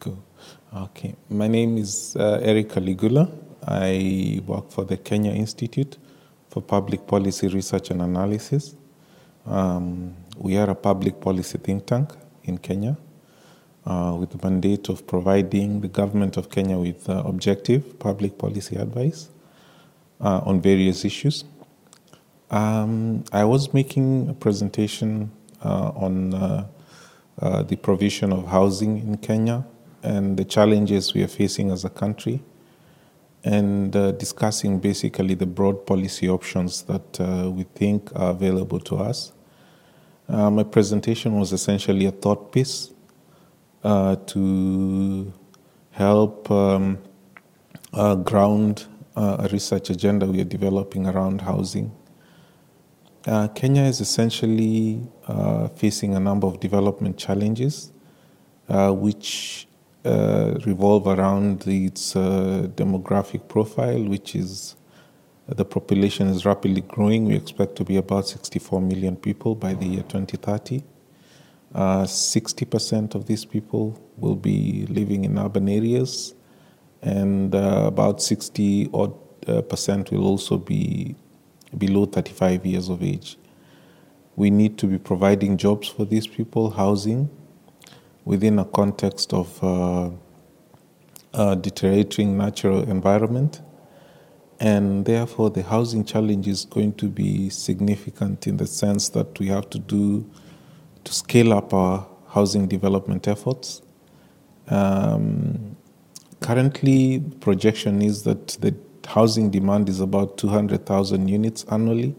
Cool. Okay. My name is uh, Eric Aligula. I work for the Kenya Institute for Public Policy Research and Analysis. Um, we are a public policy think tank in Kenya uh, with the mandate of providing the government of Kenya with uh, objective public policy advice uh, on various issues. Um, I was making a presentation uh, on uh, uh, the provision of housing in Kenya and the challenges we are facing as a country, and uh, discussing basically the broad policy options that uh, we think are available to us. Uh, my presentation was essentially a thought piece uh, to help um, uh, ground uh, a research agenda we are developing around housing. Kenya is essentially facing a number of development challenges, which revolve around its uh, demographic profile, which is the population is rapidly growing. We expect to be about 64 million people by the year 2030. Uh, 60% of these people will be living in urban areas, and uh, about 60 odd uh, percent will also be below 35 years of age. We need to be providing jobs for these people, housing, within a context of uh, a deteriorating natural environment. And therefore, the housing challenge is going to be significant in the sense that we have to do to scale up our housing development efforts. Um, currently, projection is that the housing demand is about 200,000 units annually.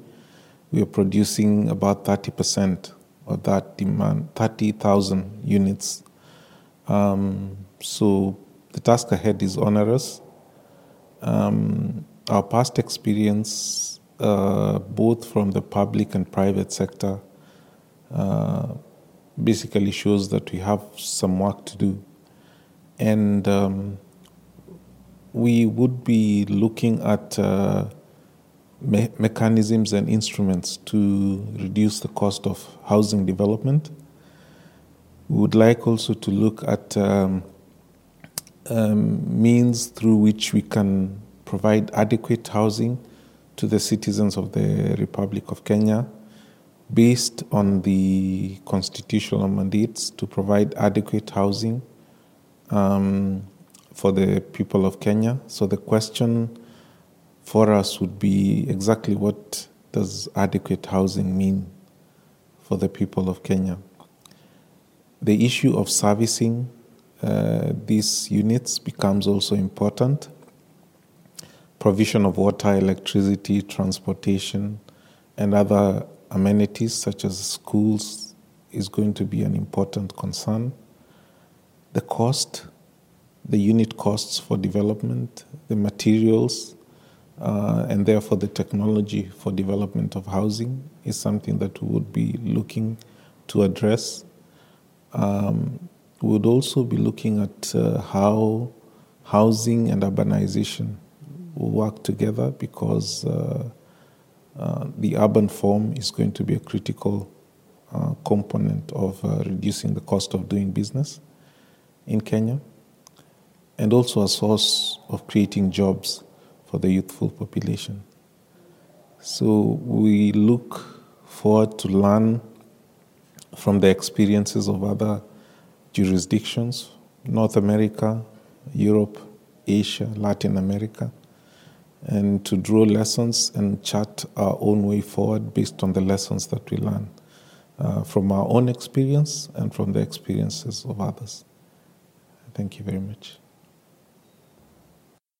We are producing about 30% of that demand, 30,000 units. Um, so the task ahead is onerous. Um, our past experience, uh, both from the public and private sector, uh, basically shows that we have some work to do. And um, we would be looking at uh, me- mechanisms and instruments to reduce the cost of housing development. We would like also to look at um, um, means through which we can provide adequate housing to the citizens of the Republic of Kenya based on the constitutional mandates to provide adequate housing um, for the people of Kenya. So the question for us would be exactly what does adequate housing mean for the people of Kenya? The issue of servicing uh, these units becomes also important. Provision of water, electricity, transportation, and other amenities such as schools is going to be an important concern. The cost, the unit costs for development, the materials, uh, and therefore the technology for development of housing is something that we would be looking to address. Um, we would also be looking at uh, how housing and urbanization will work together because uh, uh, the urban form is going to be a critical uh, component of uh, reducing the cost of doing business in Kenya and also a source of creating jobs for the youthful population. So we look forward to learn from the experiences of other jurisdictions, North America, Europe, Asia, Latin America, and to draw lessons and chart our own way forward based on the lessons that we learn uh, from our own experience and from the experiences of others. Thank you very much.